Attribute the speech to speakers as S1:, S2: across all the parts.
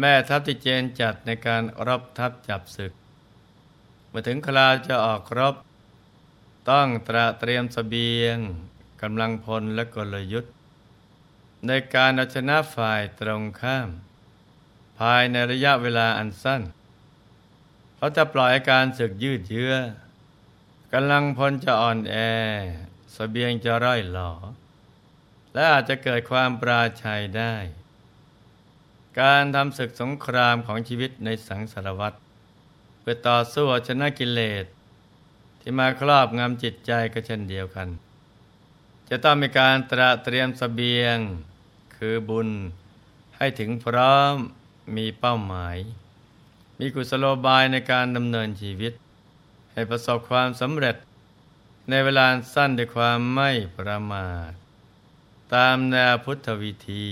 S1: แม่ทัพที่เจนจัดในการรบทัพจับศึก เมื่อถึงคราวจะออกรบ ต้องตระเตรียมสเสบียงกำลังพลและกลยุทธ์ ในการเอาชนะฝ่ายตรงข้าม ภายในระยะเวลาอันสั้นเพราจะปล่อยอาการศึกยืดเยื้อกำลังพลจะอ่อนแอสเสบียงจะร่อยหลอและอาจจะเกิดความปราชัยได้ การทำศึกสงครามของชีวิตในสังสารวัตรเพื่อต่อสู้ชนะกิเลส ที่มาครอบงำจิตใจก็เช่นเดียวกัน จะต้องมีการตระเตรียมสเสบียง คือบุญให้ถึงพร้อมมีเป้าหมาย มีกุศโลบายในการดำเนินชีวิต ให้ประสบความสำเร็จ ในเวลาสั้นด้วยความไม่ประมาท ตามแนวพุทธวิธี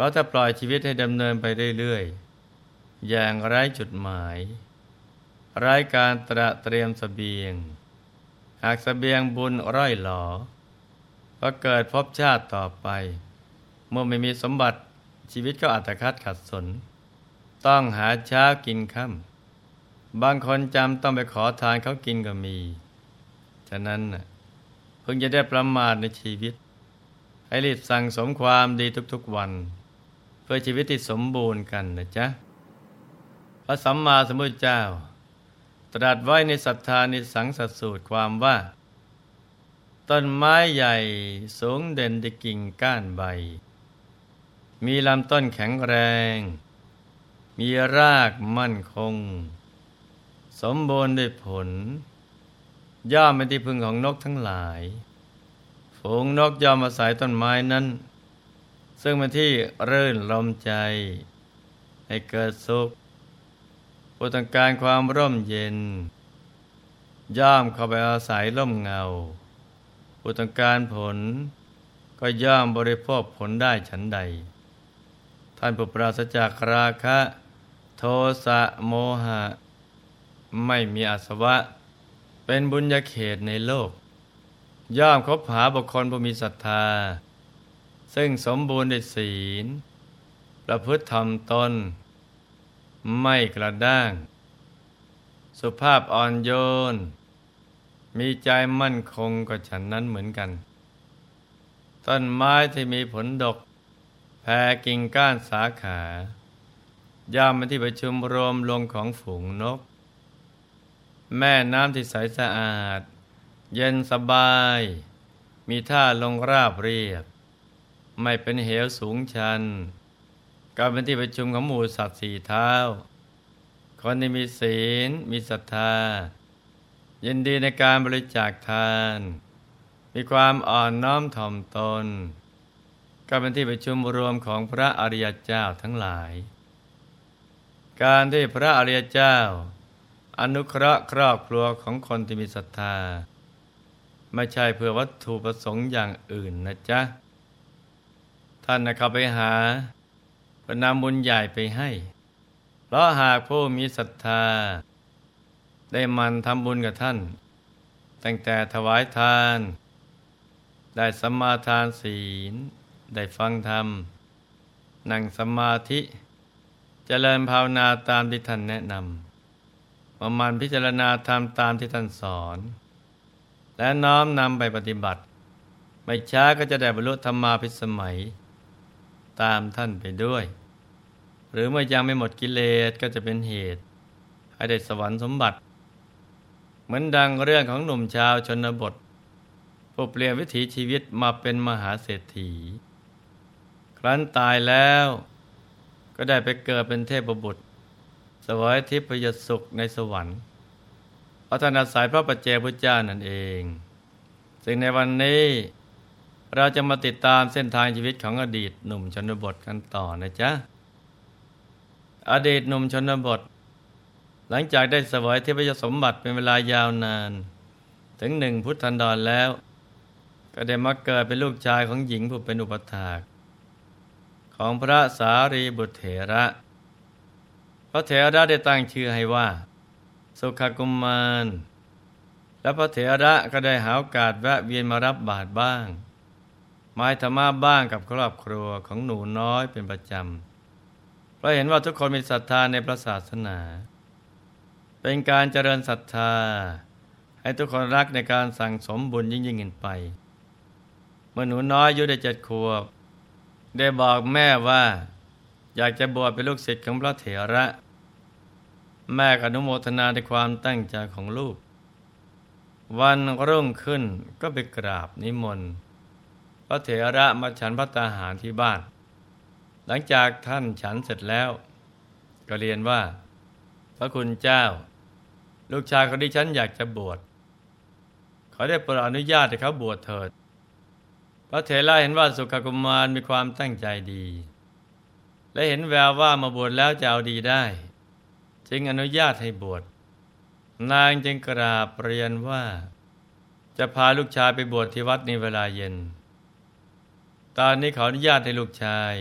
S1: ราะถ้าปล่อยชีวิตให้ดำเนินไปเรื่อยๆ อย่างไร้จุดหมาย ไร้การตระเตรียมสเสบียง หากสเสบียงบุญร่อยหลอก็เกิดพบชาติต่อไป เมื่อไม่มีสมบัติชีวิตก็อัตคัดขัดสน ต้องหาเช้ากินค่ำบางคนจำต้องไปขอทานเขากินก็มี ฉะนั้นเพิ่งจะได้ประมาทในชีวิต ให้รีบสั่งสมความดีทุกๆวัน พื่อชีวิตที่สมบูรณ์กันนะจ๊ะ พระสัมมาสัมพุทธเจ้า ตรัสไว้ในศรัทธานิสังสัสูตรความว่า ต้นไม้ใหญ่สูงเด่นด้วยกิ่งก้านใบ มีลำต้นแข็งแรง มีรากมั่นคง สมบูรณ์ด้วยผล ย่อมเป็นที่พึ่งของนกทั้งหลาย ฝูงนกยอมอาศัยต้นไม้นั้น ซึ่งเป็นที่รื่นลมใจ ให้เกิดสุขผู้ต้องการความร่มเย็น ย่อมเข้าไปอาศัยร่มเงาผู้ต้องการผลก็ย่อมบริโภคผลได้ฉันใด ท่านผู้ปราศจากราคะ โทสะโมหะ ไม่มีอาสวะ เป็นบุญญาเขตในโลก ย่อมคบหาบุคคลผู้มีศรัทธา ซึ่งสมบูรณ์ด้วยศีล ประพฤติธรรมตน ไม่กระด้าง สุภาพอ่อนโยน มีใจมั่นคงกับฉันนั้นเหมือนกัน ต้นไม้ที่มีผลดก แผ่กิ่งก้านสาขา ย่อมเป็นที่ประชุมรวมลงของฝูงนก แม่น้ำที่ใสสะอาด เย็นสบาย มีท่าลงราบเรียบ ไม่เป็นเหวสูงชันก็เป็นที่ประชุมของหมู่สัตว์สี่เท้า คนที่มีศีล มีศรัทธา ยินดีในการบริจาคทาน มีความอ่อนน้อมถ่อมตนก็เป็นที่ประชุมรวมของพระอริยเจ้าทั้งหลาย การที่พระอริยเจ้า อนุเคราะห์ครอบครัวของคนที่มีศรัทธา ไม่ใช่เพื่อวัตถุประสงค์อย่างอื่นนะจ๊ะ ท่านนะเข้าไปหาพนำบุญใหญ่ไปให้ เพราะหากผู้มีศรัทธา ได้มันทำบุญกับท่าน ตั้งแต่ถวายทาน ได้สมาทานศีล ได้ฟังธรรม นั่งสมาธิจเจริญภาวนาตามที่ท่านแนะนำประมาณพิจารณาทำตามที่ท่านสอน และน้อมนำไปปฏิบัติ ไม่ช้าก็จะได้บรรลุธรรมาภิสมัย ตามท่านไปด้วย หรือเมื่อยังไม่หมดกิเลสก็จะเป็นเหตุให้ได้สวรรค์สมบัติ เหมือนดังเรื่องของหนุ่มชาวชนบทผู้เปลี่ยนวิถีชีวิตมาเป็นมหาเศรษฐี ครั้นตายแล้วก็ได้ไปเกิดเป็นเทพบุตร สวยทิพยสุขในสวรรค์พัฒนาสายพระปัจเจพุทธเจ้านั่นเอง ซึ่งในวันนี้ เราจะมาติดตามเส้นทางชีวิตของอดีตหนุ่มชนบทกันต่อนะจ๊ะ อดีตหนุ่มชนบท หลังจากได้สวยทิพยสมบัติเป็นเวลายาวนาน ถึงหนึ่งพุทธันดรแล้ว ก็ได้มาเกิดเป็นลูกชายของหญิงผู้เป็นอุปถาก ของพระสารีบุตรเถระ พระเถระได้ตั้งชื่อให้ว่า สุขกุมมารและพระเถระก็ได้หาโอกาสแวะเวียนมารับบาตรบ้าง ไม้ธรรมะบ้างกับครอบครัวของหนูน้อยเป็นประจำเพราะเห็นว่าทุกคนมีศรัทธาในพระศาสนา เป็นการเจริญศรัทธา ให้ทุกคนรักในการสั่งสมบุญยิ่งยิ่งขึ้นไป เมื่อหนูน้อยอายุได้เจ็ดขวบ ได้บอกแม่ว่า อยากจะบวชเป็นลูกศิษย์ของพระเถระ แม่อนุโมทนาในความตั้งใจของลูกวันรุ่งขึ้นก็ไปกราบนิมนต์ ระเถระมาฉันพระตาหารที่บ้าน หลังจากท่านฉันเสร็จแล้ว ก็เรียนว่า พระคุณเจ้า ลูกชายของดิฉันอยากจะบวชเขาได้โปรดอนุญาตให้เขาบวชเถิด พระเถระเห็นว่าสุขกุมารมีความตั้งใจดี และเห็นแววว่ามาบวชแล้วจะเอาดีได้ จึงอนุญาตให้บวชนางจึงกราบเรียนว่า จะพาลูกชายไปบวชที่วัดในเวลาเย็น ตอนนี้ขออนุญาตให้ลูกชาย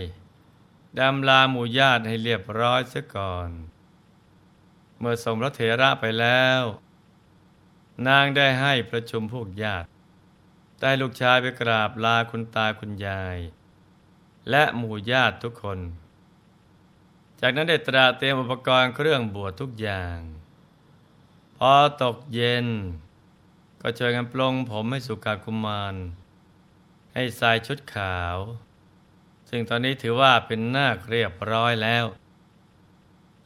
S1: ดำลาหมู่ญาติให้เรียบร้อยซะก่อน เมื่อส่งพระเถระไปแล้ว นางได้ให้ประชุมพวกญาติ ได้ลูกชายไปกราบลาคุณตาคุณยาย และหมู่ญาติทุกคน จากนั้นได้ตราเตรียมอุปกรณ์เครื่องบวชทุกอย่าง พอตกเย็น ก็ช่วยกันปลงผมให้สุกากุมาร ให้ใส่ชุดขาว ซึ่งตอนนี้ถือว่าเป็นนาคเรียบร้อยแล้ว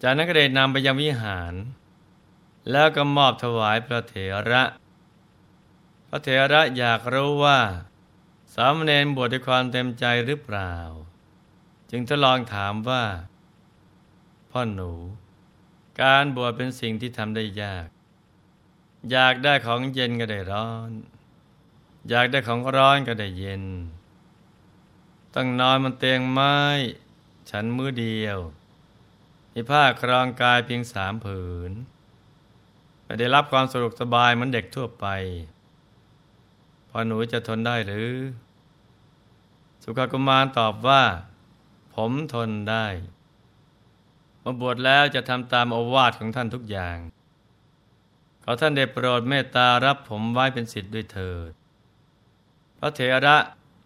S1: จากนั้นก็ได้นำไปยังวิหาร แล้วก็มอบถวายพระเถระ พระเถระอยากรู้ว่า สามเณรบวชด้วยความเต็มใจหรือเปล่า จึงทดลองถามว่า พ่อหนู การบวชเป็นสิ่งที่ทำได้ยาก อยากได้ของเย็นก็ได้ร้อน อยากได้ของร้อนก็ได้เย็น ต้องนอนมันเตียงไม้ ฉันมือเดียว มีผ้าครองกายเพียงสามผืนไม่ได้รับความสะดวกสบายเหมือนเด็กทั่วไป พอหนูจะทนได้หรือ สุขกุมารตอบว่า ผมทนได้มาบวชแล้วจะทำตามโอวาทของท่านทุกอย่าง ขอท่านได้โปรดเมตตารับผมไว้เป็นสิทธิ์ด้วยเถิด ระเถระ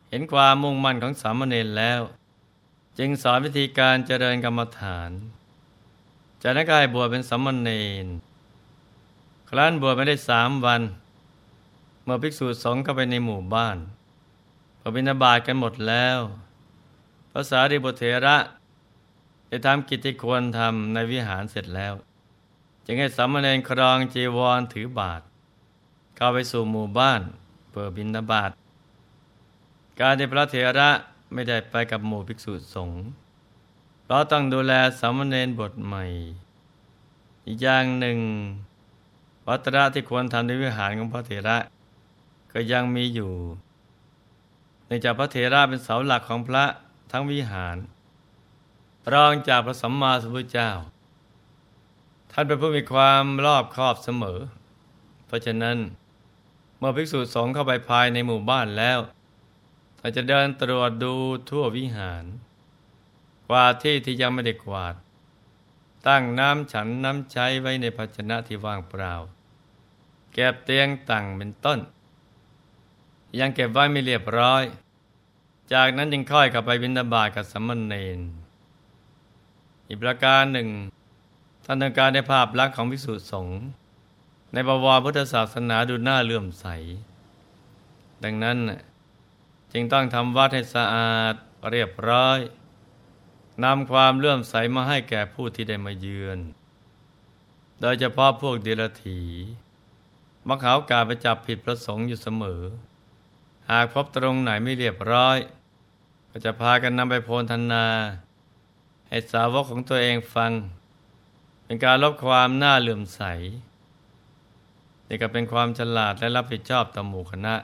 S1: เห็นความมุ่งมั่นของสามเณรแล้ว จึงสอนวิธีการเจริญกรรมฐานจากนั้นก็ให้บวชเป็นสามเณรครั้นบวชไม่ได้สามวัน เมื่อภิกษุสงฆ์เข้าไปในหมู่บ้านพอบิณฑบาตกันหมดแล้วภาษาดิบุเทระ ได้ทำกิจที่ควรทำในวิหารเสร็จแล้ว จึงให้สามเณรครองจีวรถือบาทเข้าไปสู่หมู่บ้านเปิดบิณฑบาต การที่พระเถระไม่ได้ไปกับหมู่ภิกษุสงฆ์เราต้องดูแลสามเณรบทใหม่ อีกอย่างหนึ่ง วัตระที่ควรทำในวิหารของพระเถระ ก็ยังมีอยู่เนื่องจากพระเถระเป็นเสาหลักของพระทั้งวิหาร รองจากพระสัมมาสัมพุทธเจ้า ท่านเป็นผู้มีความรอบคอบเสมอ เพราะฉะนั้น เมื่อภิกษุสงฆ์เข้าไปภายในหมู่บ้านแล้ว อาจจะเดินตรวจดูทั่ววิหาร กวาดที่ที่ยังไม่ได้กวาด ตั้งน้ำฉันน้ำใช้ไว้ในภาชนะที่ว่างเปล่า เก็บเตียงตั้งเป็นต้น ยังเก็บไว้ไม่เรียบร้อย จากนั้นจึงค่อยกลับไปบินาบาตกับสมมณเณรอีกประการหนึ่งท่านต้องการในภาพลักษณ์ของภิกษุสงฆ์ในบวรพุทธศาสนาดูน่าเลื่อมใส ดังนั้น จึงต้องทำวัดให้สะอาดเรียบร้อยนำความเลื่อมใสมาให้แก่ผู้ที่ได้มาเยือน โดยเฉพาะพวกเดรัจฉีมักเขากาไปจับผิดประสงค์อยู่เสมอ หากพบตรงไหนไม่เรียบร้อย ก็จะพากันนำไปโพลธนา ให้สาวกของตัวเองฟัง เป็นการลบความน่าเลื่อมใสนี่ก็เป็นความฉลาดและรับผิดชอบต่อหมู่คณะ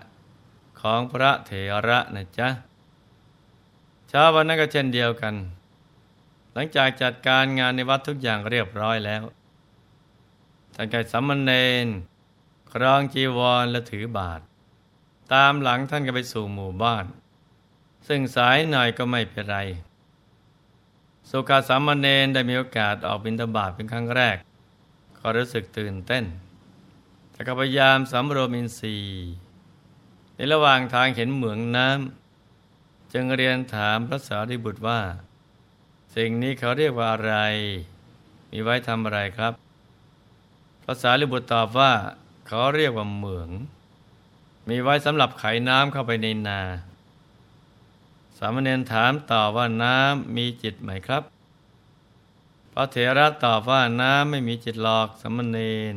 S1: ของพระเถระนะจ๊ะเช้าวันนั้นก็เช่นเดียวกัน หลังจากจัดการงานในวัดทุกอย่างเรียบร้อยแล้วท่านก่สัมมเนนครองจีวรและถือบาท ตามหลังท่านก็ไปสู่หมู่บ้าน ซึ่งสายหน่อยก็ไม่เป็นไร สุขาสามเณรได้มีโอกาสออกบิณฑบาตเป็นครั้งแรก ก็รู้สึกตื่นเต้น แต่ก็พยายามสำรวมอินทรีย์ ในระหว่างทางเห็นเหมืองน้ำจึงเรียนถามพระสารีบุตรว่า สิ่งนี้เขาเรียกว่าอะไร มีไว้ทำอะไรครับภาษาลิบุตรตอบว่า เขาเรียกว่าเหมือง มีไว้สำหรับไขน้ำเข้าไปในนา สามเณรถามต่อว่าน้ำมีจิตไหมครับพระเถระตอบว่าน้ำไม่มีจิตหลอกสามเณร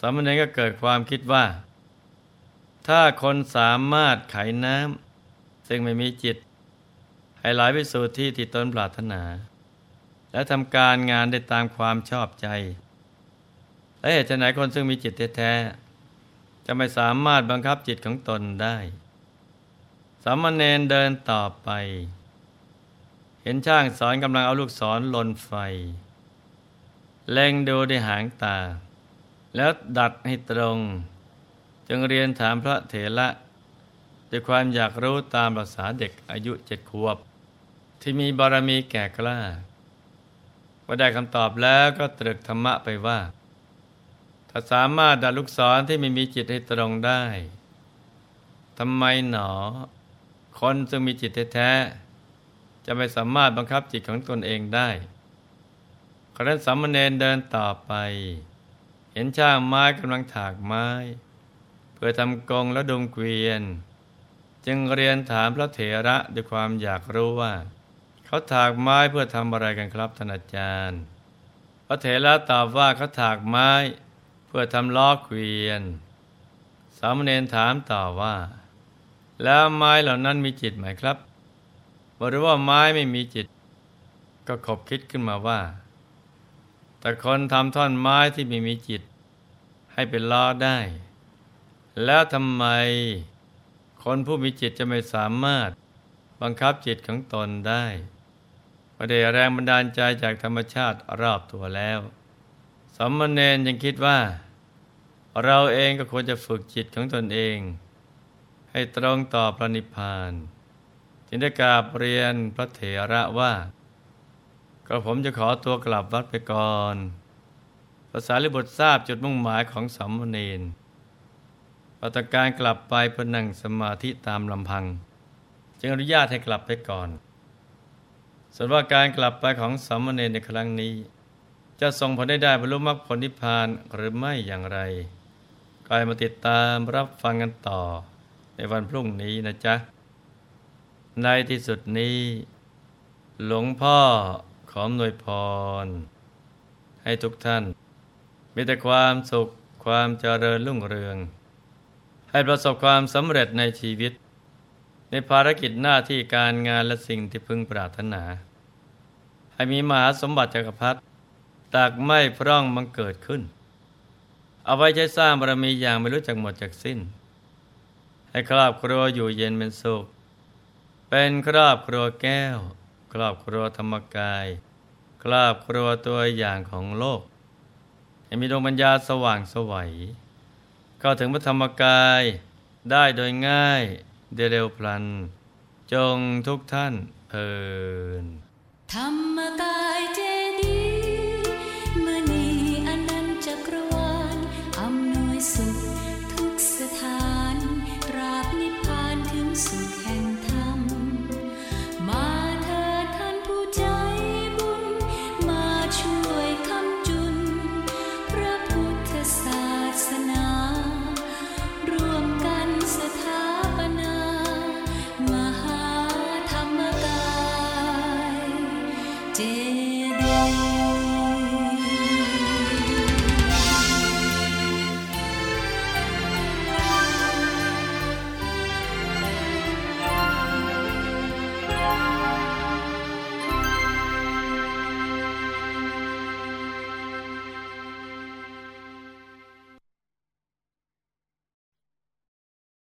S1: สามเณรก็เกิดความคิดว่า ถ้าคนสามารถไขน้ำซึ่งไม่มีจิต ให้ไหลไปสู่ที่ที่ตนปรารถนา และทำการงานได้ตามความชอบใจ และเหตุไหนคนซึ่งมีจิตแท้ๆจะไม่สามารถบังคับจิตของตนได้สามเณรเดินต่อไป เห็นช่างสอนกำลังเอาลูกศรลนไฟ เล็งดูด้วยหางตา แล้วดัดให้ตรง จึงเรียนถามพระเถระด้วยความอยากรู้ตามภาษาเด็กอายุเจ็ดขวบ ที่มีบารมีแก่กล้าพอได้คำตอบแล้วก็ตรึกธรรมะไปว่า ถ้าสามารถดัดลูกศรที่ไม่มีจิตให้ตรงได้ทำไมหนอ คนซึ่งมีจิตแท้ๆจะไม่สามารถบังคับจิตของตนเองได้ครั้นสามเณรเดินต่อไป เห็นช่างไม้กำลังถากไม้ พื่อทำกงและดมเกวียน จึงเรียนถามพระเถระด้วยความอยากรู้ว่า เขาถากไม้เพื่อทำอะไรกันครับท่านอาจารย์ พระเถระตอบว่าเขาถากไม้เพื่อทำล้อเกวียน สามเณรถามต่อว่า แล้วไม้เหล่านั้นมีจิตไหมครับบอกว่าไม้ไม่มีจิต ก็ขบคิดขึ้นมาว่า แต่คนทำท่อนไม้ที่ไม่มีจิต ให้เป็นล้อได้ แล้วทำไมคนผู้มีจิตจะไม่สามารถบังคับจิตของตนได้ประเดแรงบันดาลใจจากธรรมชาติรอบตัวแล้วสมณเณรยังคิดว่า เราเองก็ควรจะฝึกจิตของตนเอง ให้ตรงต่อพระนิพพานจึงได้กราบเรียนพระเถระว่า ก็ผมจะขอตัวกลับวัดไปก่อนภาษาลิบุตรทราบจุดมุ่งหมายของสมณเณร ปฏิการกลับไปเพื่อนั่งสมาธิตามลำพัง จึงอนุญาตให้กลับไปก่อนส่วนว่าการกลับไปของสมเณรในครั้งนี้ จะส่งผลได้ได้บรรลุมรรคผลนิพพานหรือไม่อย่างไรก็ให้มาติดตามรับฟังกันต่อ ในวันพรุ่งนี้นะจ๊ะ ในที่สุดนี้ หลวงพ่อขอมนวยพร ให้ทุกท่าน มีแต่ความสุขความเจริญรุ่งเรือง ให้ประสบความสำเร็จในชีวิต ในภารกิจหน้าที่การงานและสิ่งที่พึงปรารถนา ให้มีมหาสมบัติจักรพรรดิตากไม่พร่องมังเกิดขึ้น เอาไว้ใช้สร้างบารมีอย่างไม่รู้จักหมดจากสิ้น ให้ครอบครัวอยู่เย็นเป็นสุข เป็นครอบครัวแก้ว ครอบครัวธรรมกาย ครอบครัวตัวอย่างของโลก ให้มีดวงปัญญาสว่างสวัย เข้าถึงพระธรรมกายได้โดยง่ายได้เร็วพลัน จงทุกท่านเอิน
S2: ธรรมกายเจ